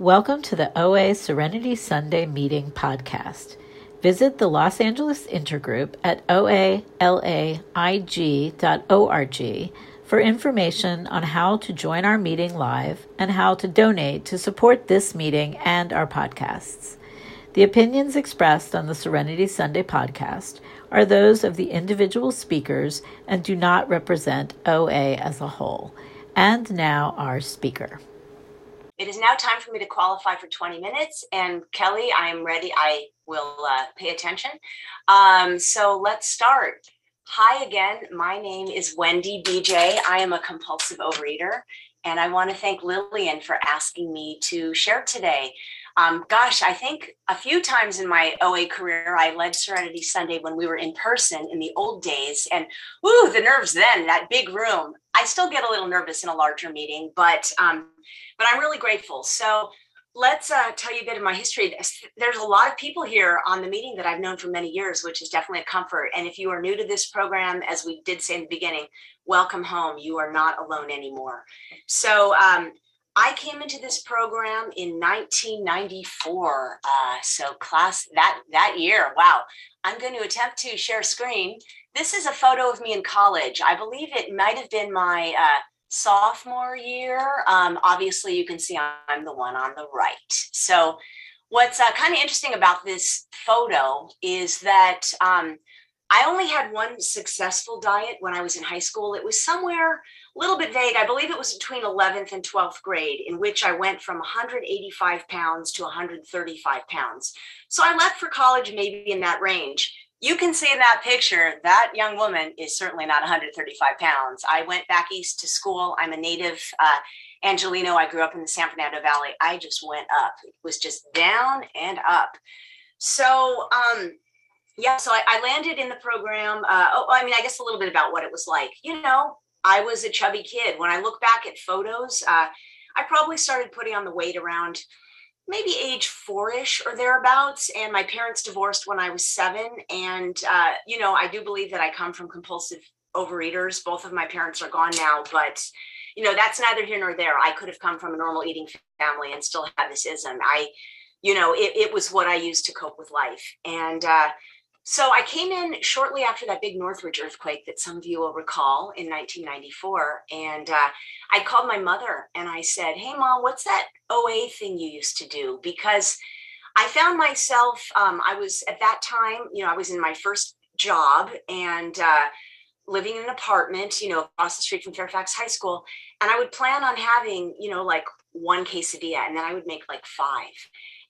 Welcome to the OA Serenity Sunday Meeting podcast. Visit the Los Angeles Intergroup at oalaig.org for information on how to join our meeting live and how to donate to support this meeting and our podcasts. The opinions expressed on the Serenity Sunday podcast are those of the individual speakers and do not represent OA as a whole. And now, our speaker. It is now time for me to qualify for 20 minutes. And Kelly, I am ready. I will uh, pay attention. Um, so let's start. Hi again. My name is Wendy BJ. I am a compulsive overeater. And I want to thank Lillian for asking me to share today. Um, gosh, I think a few times in my OA career, I led Serenity Sunday when we were in person in the old days. And woo, the nerves then, that big room. I still get a little nervous in a larger meeting, but um, but I'm really grateful. So let's uh, tell you a bit of my history. There's a lot of people here on the meeting that I've known for many years, which is definitely a comfort. And if you are new to this program, as we did say in the beginning, welcome home. You are not alone anymore. So um, I came into this program in 1994. Uh, so class that that year. Wow. I'm going to attempt to share screen. This is a photo of me in college. I believe it might have been my uh, sophomore year. Um, obviously, you can see I'm the one on the right. So, what's uh, kind of interesting about this photo is that um, I only had one successful diet when I was in high school. It was somewhere a little bit vague. I believe it was between 11th and 12th grade, in which I went from 185 pounds to 135 pounds. So I left for college maybe in that range you can see in that picture that young woman is certainly not 135 pounds. I went back east to school. I'm a native uh, Angeleno. I grew up in the San Fernando Valley. I just went up. It was just down and up. So, um, yeah, so I, I, landed in the program. Uh, oh, I mean, I guess a little bit about what it was like. You know, I was a chubby kid. When I look back at photos, uh, I probably started putting on the weight around maybe age four-ish or thereabouts and my parents divorced when i was seven and uh, you know i do believe that i come from compulsive overeaters. Both of my parents are gone now but you know that's neither here nor there. I could have come from a normal eating family and still have this ism. I you know it, it was what i used to cope with life. And uh, so I came in shortly after that big Northridge earthquake that some of you will recall in 1994. And uh, I called my mother and I said, Hey, mom, what's that OA thing you used to do? Because I found myself, um, I was at that time, you know, I was in my first job and uh, living in an apartment, you know, across the street from Fairfax High School. And I would plan on having, you know, like one quesadilla and then I would make like five.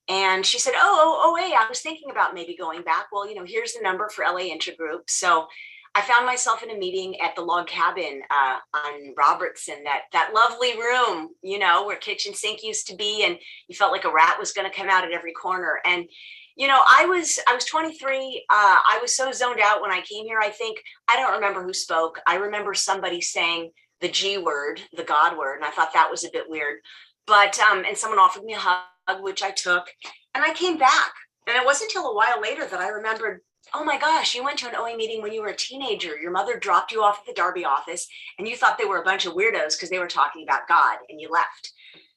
And she said, oh, oh, oh, hey, I was thinking about maybe going back. Well, you know, here's the number for LA Intergroup. So I found myself in a meeting at the log cabin uh, on Robertson, that that lovely room, you know, where kitchen sink used to be, and you felt like a rat was going to come out at every corner. And you know, I was I was 23. Uh, I was so zoned out when I came here. I think I don't remember who spoke. I remember somebody saying the G word, the God word, and I thought that was a bit weird. But um, and someone offered me a hug which I took, and I came back. And it wasn't until a while later that I remembered, oh my gosh, you went to an OA meeting when you were a teenager. Your mother dropped you off at the Darby office, and you thought they were a bunch of weirdos because they were talking about God, and you left.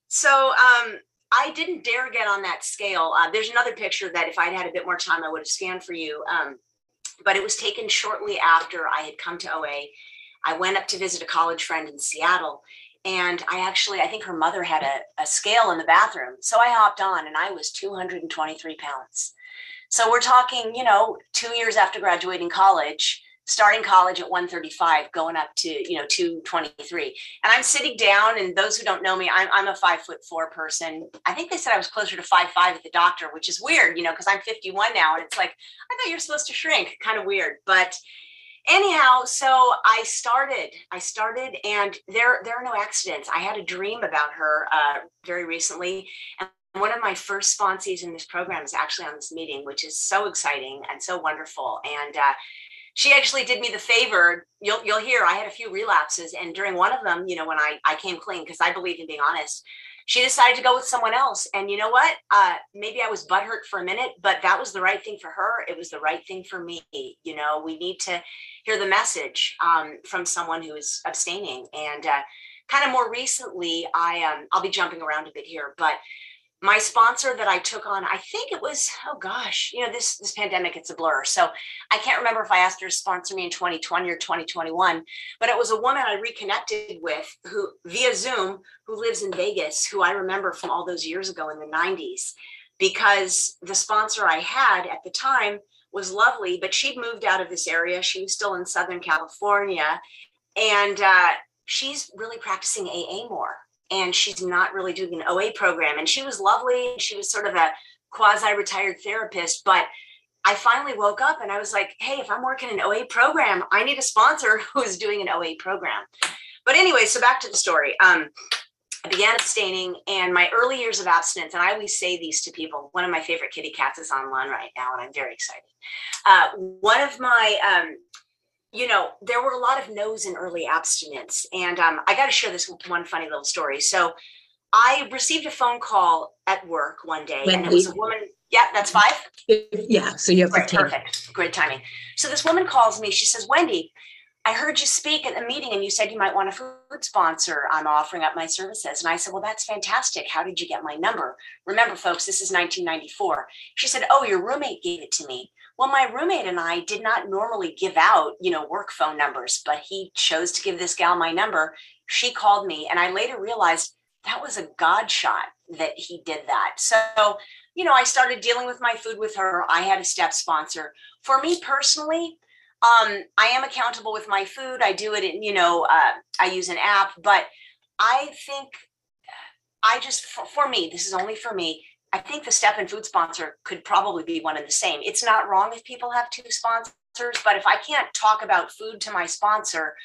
So um, I didn't dare get on that scale. Uh, there's another picture that if I'd had a bit more time, I would have scanned for you. Um, but it was taken shortly after I had come to OA. I went up to visit a college friend in Seattle, and I actually, I think her mother had a, a scale in the bathroom. So I hopped on and I was 223 pounds. So we're talking, you know, two years after graduating college, starting college at 135, going up to, you know, 223. And I'm sitting down, and those who don't know me, I'm, I'm a five foot four person. I think they said I was closer to five five at the doctor, which is weird, you know, because I'm 51 now. And it's like, I thought you're supposed to shrink, kind of weird. But anyhow so i started i started and there there are no accidents. I had a dream about her uh, very recently and one of my first sponsees in this program is actually on this meeting which is so exciting and so wonderful and uh, she actually did me the favor. You'll you'll hear i had a few relapses and during one of them you know when i i came clean because i believe in being honest she decided to go with someone else. And you know what? Uh, maybe I was butthurt for a minute, but that was the right thing for her. It was the right thing for me. You know, we need to hear the message um, from someone who is abstaining. And uh, kind of more recently, I um, I'll be jumping around a bit here, but my sponsor that I took on, I think it was, oh gosh, you know, this this pandemic, it's a blur. So I can't remember if I asked her to sponsor me in 2020 or 2021, but it was a woman I reconnected with who via Zoom who lives in Vegas, who I remember from all those years ago in the 90s, because the sponsor I had at the time was lovely, but she'd moved out of this area. She was still in Southern California. And uh, she's really practicing AA more and she's not really doing an OA program. And she was lovely. She was sort of a quasi retired therapist. But I finally woke up and I was like, hey, if I'm working an OA program, I need a sponsor who's doing an OA program. But anyway, so back to the story. Um, I began abstaining and my early years of abstinence, and I always say these to people. One of my favorite kitty cats is online right now, and I'm very excited. Uh, one of my um, you know, there were a lot of no's in early abstinence. And um, I got to share this one funny little story. So I received a phone call at work one day, Wendy. and it was a woman. Yeah, that's five. Yeah, so you have right, perfect, great timing. So this woman calls me. She says, "Wendy, I heard you speak at a meeting, and you said you might want a food sponsor. I'm offering up my services." And I said, "Well, that's fantastic. How did you get my number?" Remember, folks, this is 1994. She said, "Oh, your roommate gave it to me." Well, my roommate and I did not normally give out, you know, work phone numbers, but he chose to give this gal my number. She called me, and I later realized that was a God shot that he did that. So, you know, I started dealing with my food with her. I had a step sponsor. For me personally, um, I am accountable with my food. I do it in, you know, uh, I use an app, but I think I just, for, for me, this is only for me. I think the step and food sponsor could probably be one and the same. It's not wrong if people have two sponsors, but if I can't talk about food to my sponsor,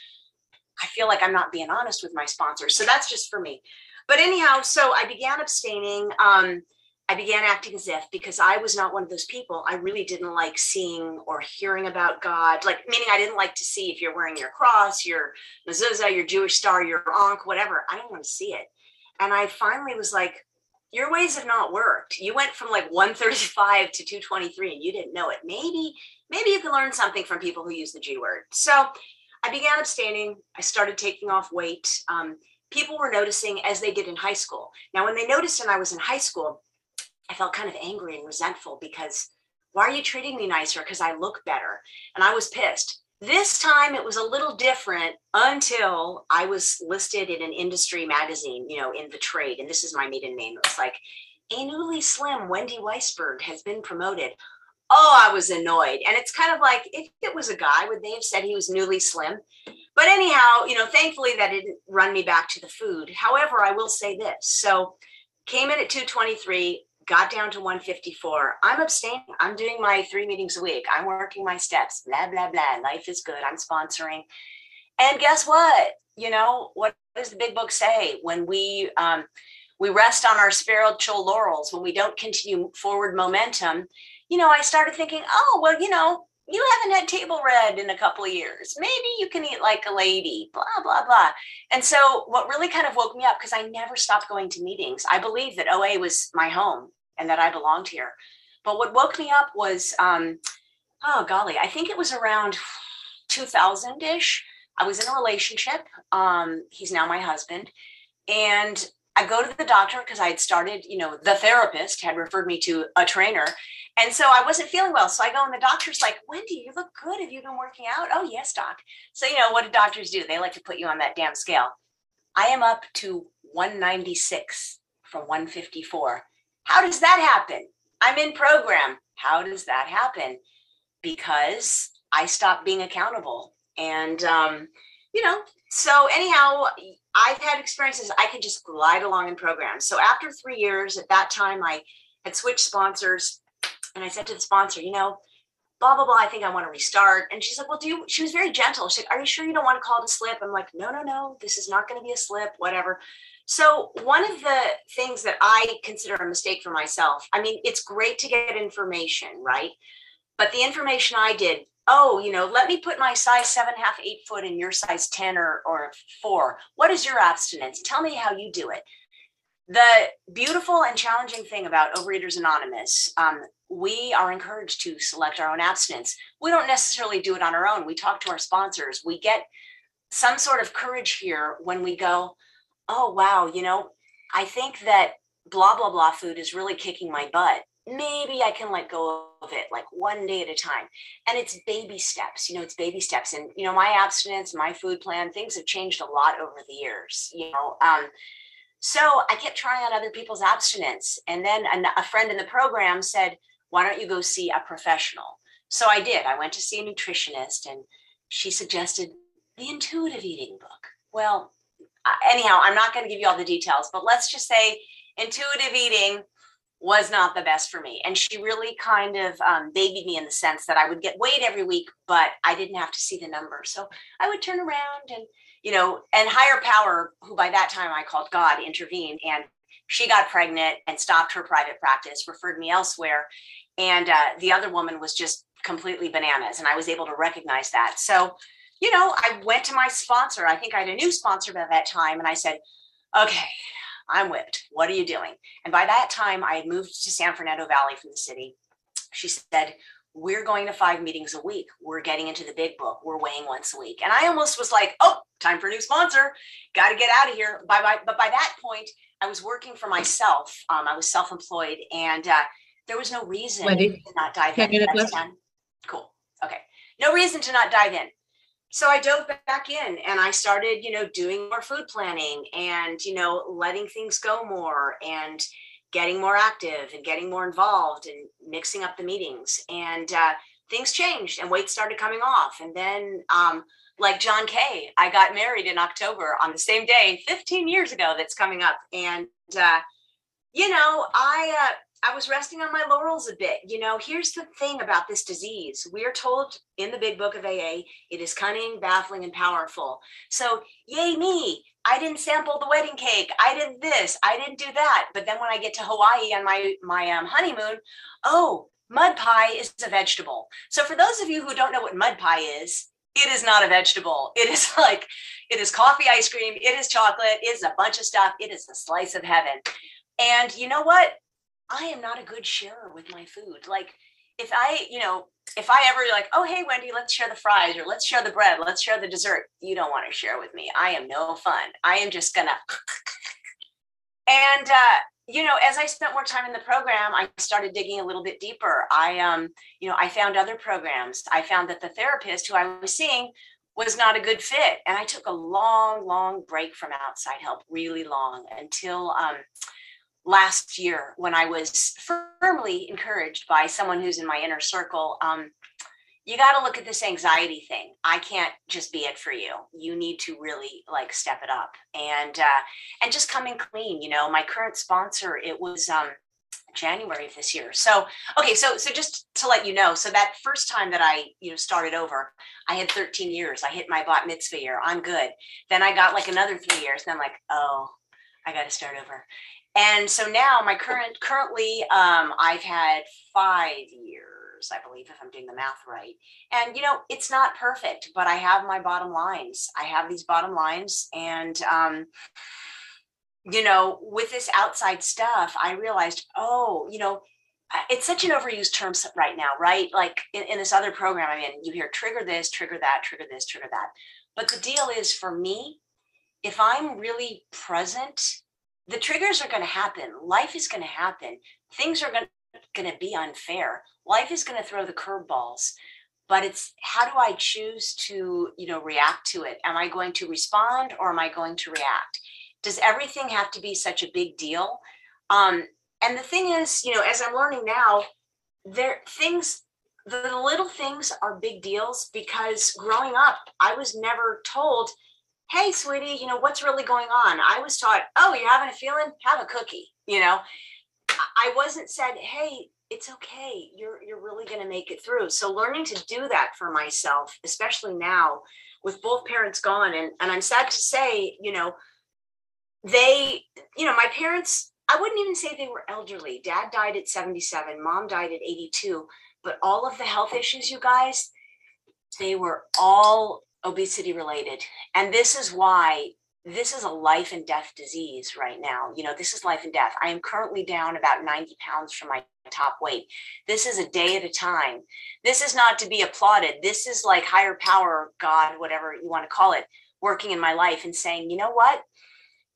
I feel like I'm not being honest with my sponsor. So that's just for me. But anyhow, so I began abstaining. Um, I began acting as if because I was not one of those people. I really didn't like seeing or hearing about God. Like meaning I didn't like to see if you're wearing your cross, your mezuzah, your Jewish star, your ankh, whatever. I didn't want to see it. And I finally was like, your ways have not worked. You went from like 135 to 223 and you didn't know it. Maybe, maybe you can learn something from people who use the G word. So I began abstaining. I started taking off weight. Um, people were noticing as they did in high school. Now, when they noticed and I was in high school, I felt kind of angry and resentful because why are you treating me nicer? Because I look better. And I was pissed. This time it was a little different until I was listed in an industry magazine, you know, in the trade. And this is my maiden name. It was like, a newly slim Wendy Weisberg has been promoted. Oh, I was annoyed. And it's kind of like if it was a guy, would they have said he was newly slim? But anyhow, you know, thankfully that didn't run me back to the food. However, I will say this. So came in at 223, got down to 154. I'm abstaining. I'm doing my three meetings a week. I'm working my steps, blah, blah, blah. Life is good. I'm sponsoring. And guess what? You know, what does the big book say? When we, um, we rest on our spiritual laurels, when we don't continue forward momentum, you know, I started thinking, oh, well, you know, you haven't had table red in a couple of years. Maybe you can eat like a lady, blah, blah, blah. And so, what really kind of woke me up, because I never stopped going to meetings, I believe that OA was my home and that I belonged here. But what woke me up was, um, oh golly, I think it was around 2000 ish. I was in a relationship. Um, he's now my husband. And I go to the doctor because I had started, you know, the therapist had referred me to a trainer. And so I wasn't feeling well. So I go, and the doctor's like, Wendy, you look good. Have you been working out? Oh, yes, doc. So, you know, what do doctors do? They like to put you on that damn scale. I am up to 196 from 154. How does that happen? I'm in program. How does that happen? Because I stopped being accountable. And, um, you know, so anyhow, I've had experiences. I can just glide along in programs. So after three years, at that time, I had switched sponsors. And I said to the sponsor, you know, blah, blah, blah, I think I want to restart. And she's like, well, do you, she was very gentle. She's like, are you sure you don't want to call it a slip? I'm like, no, no, no, this is not going to be a slip, whatever. So, one of the things that I consider a mistake for myself, I mean, it's great to get information, right? But the information I did, oh, you know, let me put my size seven, half, eight foot in your size 10 or, or four. What is your abstinence? Tell me how you do it. The beautiful and challenging thing about Overeaters Anonymous, um, we are encouraged to select our own abstinence. We don't necessarily do it on our own. We talk to our sponsors. We get some sort of courage here when we go, oh wow you know i think that blah, blah, blah food is really kicking my butt. Maybe I can let go of it like one day at a time. And it's baby steps, you know, it's baby steps. And, you know, my abstinence, my food plan, things have changed a lot over the years, you know. Um, so I kept trying on other people's abstinence. And then a, a friend in the program said, why don't you go see a professional? So I did. I went to see a nutritionist and she suggested the intuitive eating book. Well, anyhow, I'm not going to give you all the details, but let's just say intuitive eating was not the best for me. And she really kind of um, babied me in the sense that I would get weighed every week, but I didn't have to see the number. So I would turn around and, you know, and higher power, who by that time I called God, intervened. And she got pregnant and stopped her private practice, referred me elsewhere. And uh, the other woman was just completely bananas. And I was able to recognize that. So, you know, I went to my sponsor. I think I had a new sponsor by that time. And I said, okay, I'm whipped. What are you doing? And by that time, I had moved to San Fernando Valley from the city. She said, We're going to five meetings a week. We're getting into the big book. We're weighing once a week. And I almost was like, Oh, time for a new sponsor. Got to get out of here. Bye bye. but by that point, I was working for myself. Um, I was self employed and uh, there was no reason Wendy, to not dive in. Cool. Okay. No reason to not dive in so I dove back in and I started, you know, doing more food planning and, you know, letting things go more and getting more active and getting more involved and mixing up the meetings. And uh, things changed and weight started coming off. And then, um, like John Kay, I got married in October on the same day 15 years ago that's coming up. And, uh, you know, I, uh, I was resting on my laurels a bit. You know, here's the thing about this disease. We are told in the big book of AA, it is cunning, baffling, and powerful. So, yay me. I didn't sample the wedding cake. I did this. I didn't do that. But then when I get to Hawaii on my my um, honeymoon, oh, mud pie is a vegetable. So for those of you who don't know what mud pie is, it is not a vegetable. It is like it is coffee ice cream. It is chocolate. It is a bunch of stuff. It is a slice of heaven. And you know what? I am not a good sharer with my food. Like if I, you know, if I ever like, oh hey Wendy, let's share the fries or let's share the bread, let's share the dessert. You don't want to share with me. I am no fun. I am just gonna. and uh, you know, as I spent more time in the program, I started digging a little bit deeper. I, um, you know, I found other programs. I found that the therapist who I was seeing was not a good fit, and I took a long, long break from outside help, really long, until um, last year when I was firmly encouraged by someone who's in my inner circle. Um, you got to look at this anxiety thing. I can't just be it for you. You need to really like step it up and uh, and just come coming clean. You know, my current sponsor, it was um, January of this year. So okay, so so just to let you know, so that first time that I you know started over, I had 13 years. I hit my bat mitzvah year. I'm good. Then I got like another three years. And I'm like, oh, I got to start over and so now my current currently um, i've had five years i believe if i'm doing the math right. And you know it's not perfect but i have my bottom lines. I have these bottom lines and um, you know with this outside stuff i realized oh you know it's such an overused term right now right? Like in, in this other program i mean you hear trigger this trigger that trigger this trigger that. But the deal is for me if i'm really present the triggers are going to happen. Life is going to happen. Things are going to be unfair. Life is going to throw the curveballs. But it's how do I choose to, you know, react to it? Am I going to respond or am I going to react? Does everything have to be such a big deal? Um, and the thing is, you know, as I'm learning now, there things the little things are big deals because growing up, I was never told hey, sweetie, you know, what's really going on? I was taught, oh, you're having a feeling? Have a cookie, you know. I wasn't said, hey, it's okay. You're you're really going to make it through. So learning to do that for myself, especially now with both parents gone and and I'm sad to say, you know, they, you know, my parents, I wouldn't even say they were elderly. Dad died at 77, mom died at 82, but all of the health issues you guys, they were all obesity related. And this is why this is a life and death disease right now. You know, this is life and death. I am currently down about 90 pounds from my top weight. This is a day at a time. This is not to be applauded. This is like higher power, God, whatever you want to call it, working in my life and saying, you know what?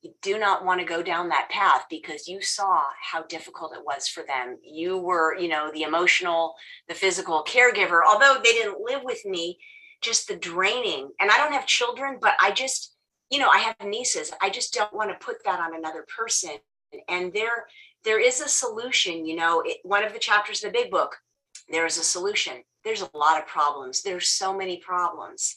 you do not want to go down that path because you saw how difficult it was for them. You were, you know, the emotional, the physical caregiver, although they didn't live with me, just the draining. And I don't have children, but I just, you know, I have nieces. I just don't want to put that on another person. And there, there is a solution. You know, it, one of the chapters of the big book, there is a solution. There's a lot of problems. There's so many problems,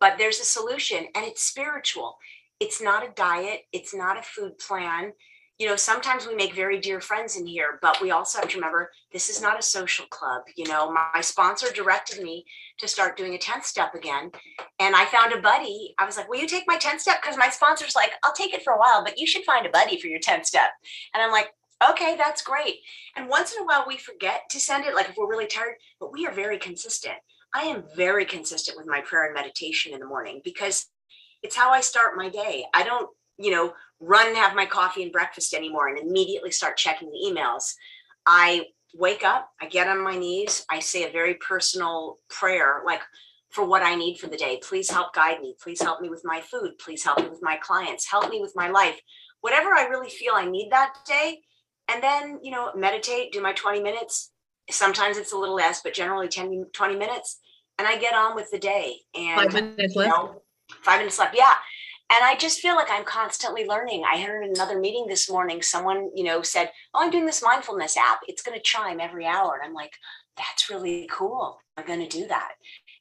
but there's a solution, and it's spiritual it's not a diet, it's not a food plan. You know, sometimes we make very dear friends in here, but we also have to remember this is not a social club. You know, my sponsor directed me to start doing a 10th step again. And I found a buddy. I was like, Will you take my 10th step? Because my sponsor's like, I'll take it for a while, but you should find a buddy for your 10th step. And I'm like, okay, that's great. And once in a while, we forget to send it, like if we're really tired, but we are very consistent. I am very consistent with my prayer and meditation in the morning because it's how I start my day. I don't, you know, run and have my coffee and breakfast anymore and immediately start checking the emails. I wake up, I get on my knees, I say a very personal prayer, like for what I need for the day. Please help guide me. Please help me with my food. Please help me with my clients. Help me with my life. Whatever I really feel I need that day. And then, you know, meditate, do my 20 minutes. Sometimes it's a little less, but generally 10, 20 minutes. And I get on with the day. And, Five minutes left. You know, five minutes left. Yeah. And I just feel like I'm constantly learning. I heard in another meeting this morning, someone, you know, said, Oh, I'm doing this mindfulness app. It's going to chime every hour. And I'm like, that's really cool. I'm going to do that.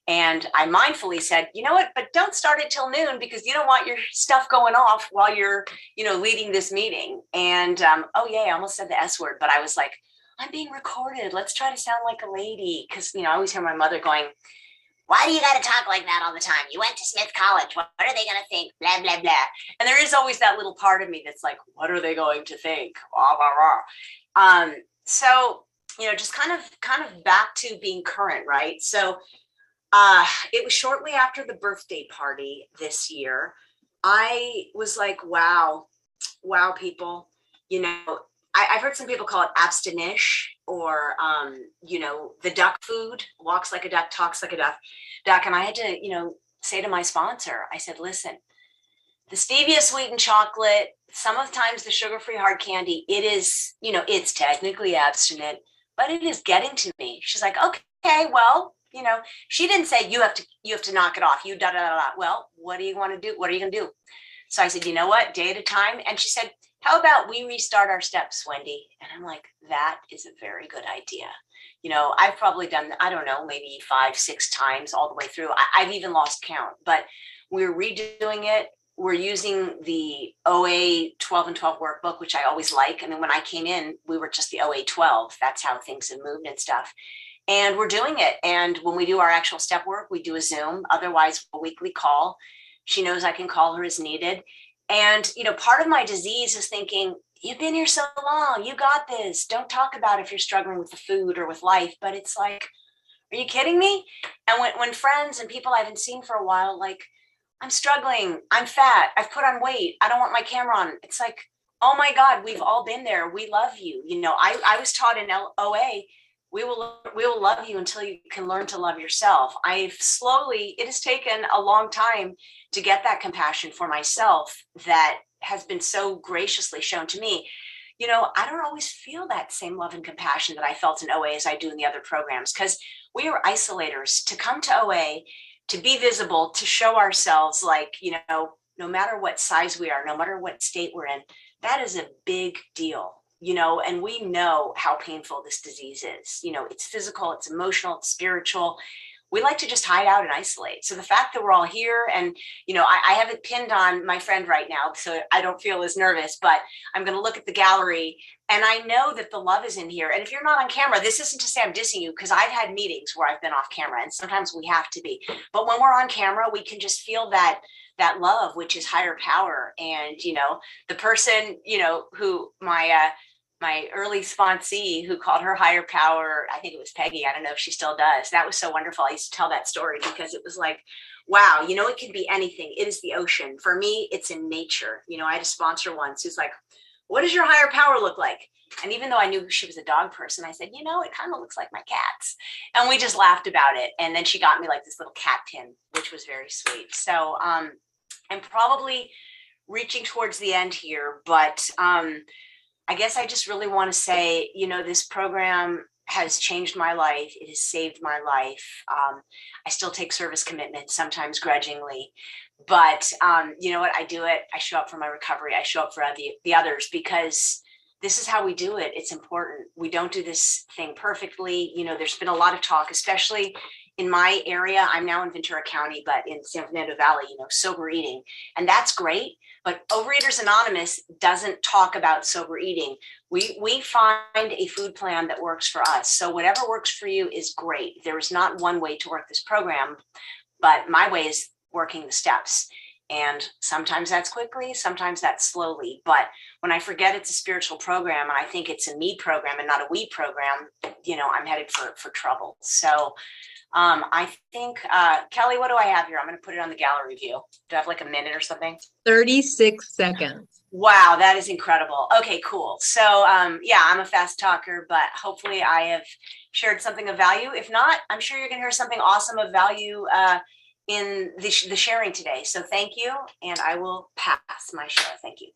And I mindfully said, you know what, but don't start it till noon because you don't want your stuff going off while you're, you know, leading this meeting. And um, oh, yeah, I almost said the S word, but I was like, I'm being recorded. Let's try to sound like a lady. Cause, you know, I always hear my mother going, why do you got to talk like that all the time? You went to Smith College. What are they going to think? Blah, blah, blah. And there is always that little part of me that's like, what are they going to think? Blah, blah, blah. Um, so, you know, just kind of, kind of back to being current, right? So, uh, it was shortly after the birthday party this year. I was like, wow, wow, people, you know, I, have heard some people call it abstinish or, um, you know, the duck food walks like a duck, talks like a duck. Duck. And I had to, you know, say to my sponsor, I said, listen, the stevia sweetened chocolate, some of the times the sugar free hard candy, it is, you know, it's technically abstinent, but it is getting to me. She's like, okay, well, you know, she didn't say you have to, you have to knock it off. You da da da. da. Well, what do you want to do? What are you going to do? So I said, you know what, day at a time. And she said, how about we restart our steps, Wendy? And I'm like, that is a very good idea. You know, I've probably done, I don't know, maybe five, six times all the way through. I, have even lost count, but we're redoing it. We're using the OA 12 and 12 workbook, which I always like. I mean, when I came in, we were just the OA 12. That's how things have moved and stuff. And we're doing it. And when we do our actual step work, we do a Zoom, otherwise, a weekly call. She knows I can call her as needed. And, you know, part of my disease is thinking, you've been here so long, you got this. Don't talk about if you're struggling with the food or with life. But it's like, are you kidding me? And when, when friends and people I haven't seen for a while, like, I'm struggling, I'm fat, I've put on weight, I don't want my camera on. It's like, oh my God, we've all been there. We love you. You know, I, I was taught in OA, we will we will love you until you can learn to love yourself. I've slowly, it has taken a long time to get that compassion for myself that has been so graciously shown to me. You know i don't always feel that same love and compassion that i felt in oa as i do in the other programs because we are isolators. To come to oa to be visible to show ourselves like you know no matter what size we are no matter what state we're in that is a big deal you know and we know how painful this disease is you know it's physical it's emotional it's spiritual we like to just hide out and isolate. So the fact that we're all here and, you know, I, I have it pinned on my friend right now, so I don't feel as nervous, but I'm going to look at the gallery and I know that the love is in here. And if you're not on camera, this isn't to say I'm dissing you because I've had meetings where I've been off camera and sometimes we have to be. But when we're on camera, we can just feel that that love which is higher power and you know the person you know who my uh my early sponsee who called her higher power i think it was peggy i don't know if she still does that was so wonderful i used to tell that story because it was like wow you know it can be anything it is the ocean for me it's in nature you know i had a sponsor once who's like what does your higher power look like? And even though i knew she was a dog person i said you know it kind of looks like my cats. And we just laughed about it and then she got me like this little cat pin which was very sweet. So um i'm probably reaching towards the end here, but um, I guess I just really want to say, you know, this program has changed my life. It has saved my life. Um, I still take service commitments, sometimes grudgingly, but um, you know what? I do it. I show up for my recovery. I show up for the, the others because this is how we do it. It's important. We don't do this thing perfectly. You know, there's been a lot of talk, especially in my area. I'm now in Ventura County, but in San Fernando Valley, you know, sober eating. And that's great. But Overeaters Anonymous doesn't talk about sober eating. We we find a food plan that works for us. So whatever works for you is great. There is not one way to work this program, but my way is working the steps. And sometimes that's quickly, sometimes that's slowly. But when I forget it's a spiritual program and I think it's a me program and not a we program, you know, I'm headed for for trouble. So um, I think, uh, Kelly, what do I have here? I'm going to put it on the gallery view. Do I have like a minute or something? 36 seconds. Wow, that is incredible. Okay, cool. So, um, yeah, I'm a fast talker, but hopefully I have shared something of value. If not, I'm sure you're going to hear something awesome of value uh, in the, sh- the sharing today. So, thank you, and I will pass my share. Thank you.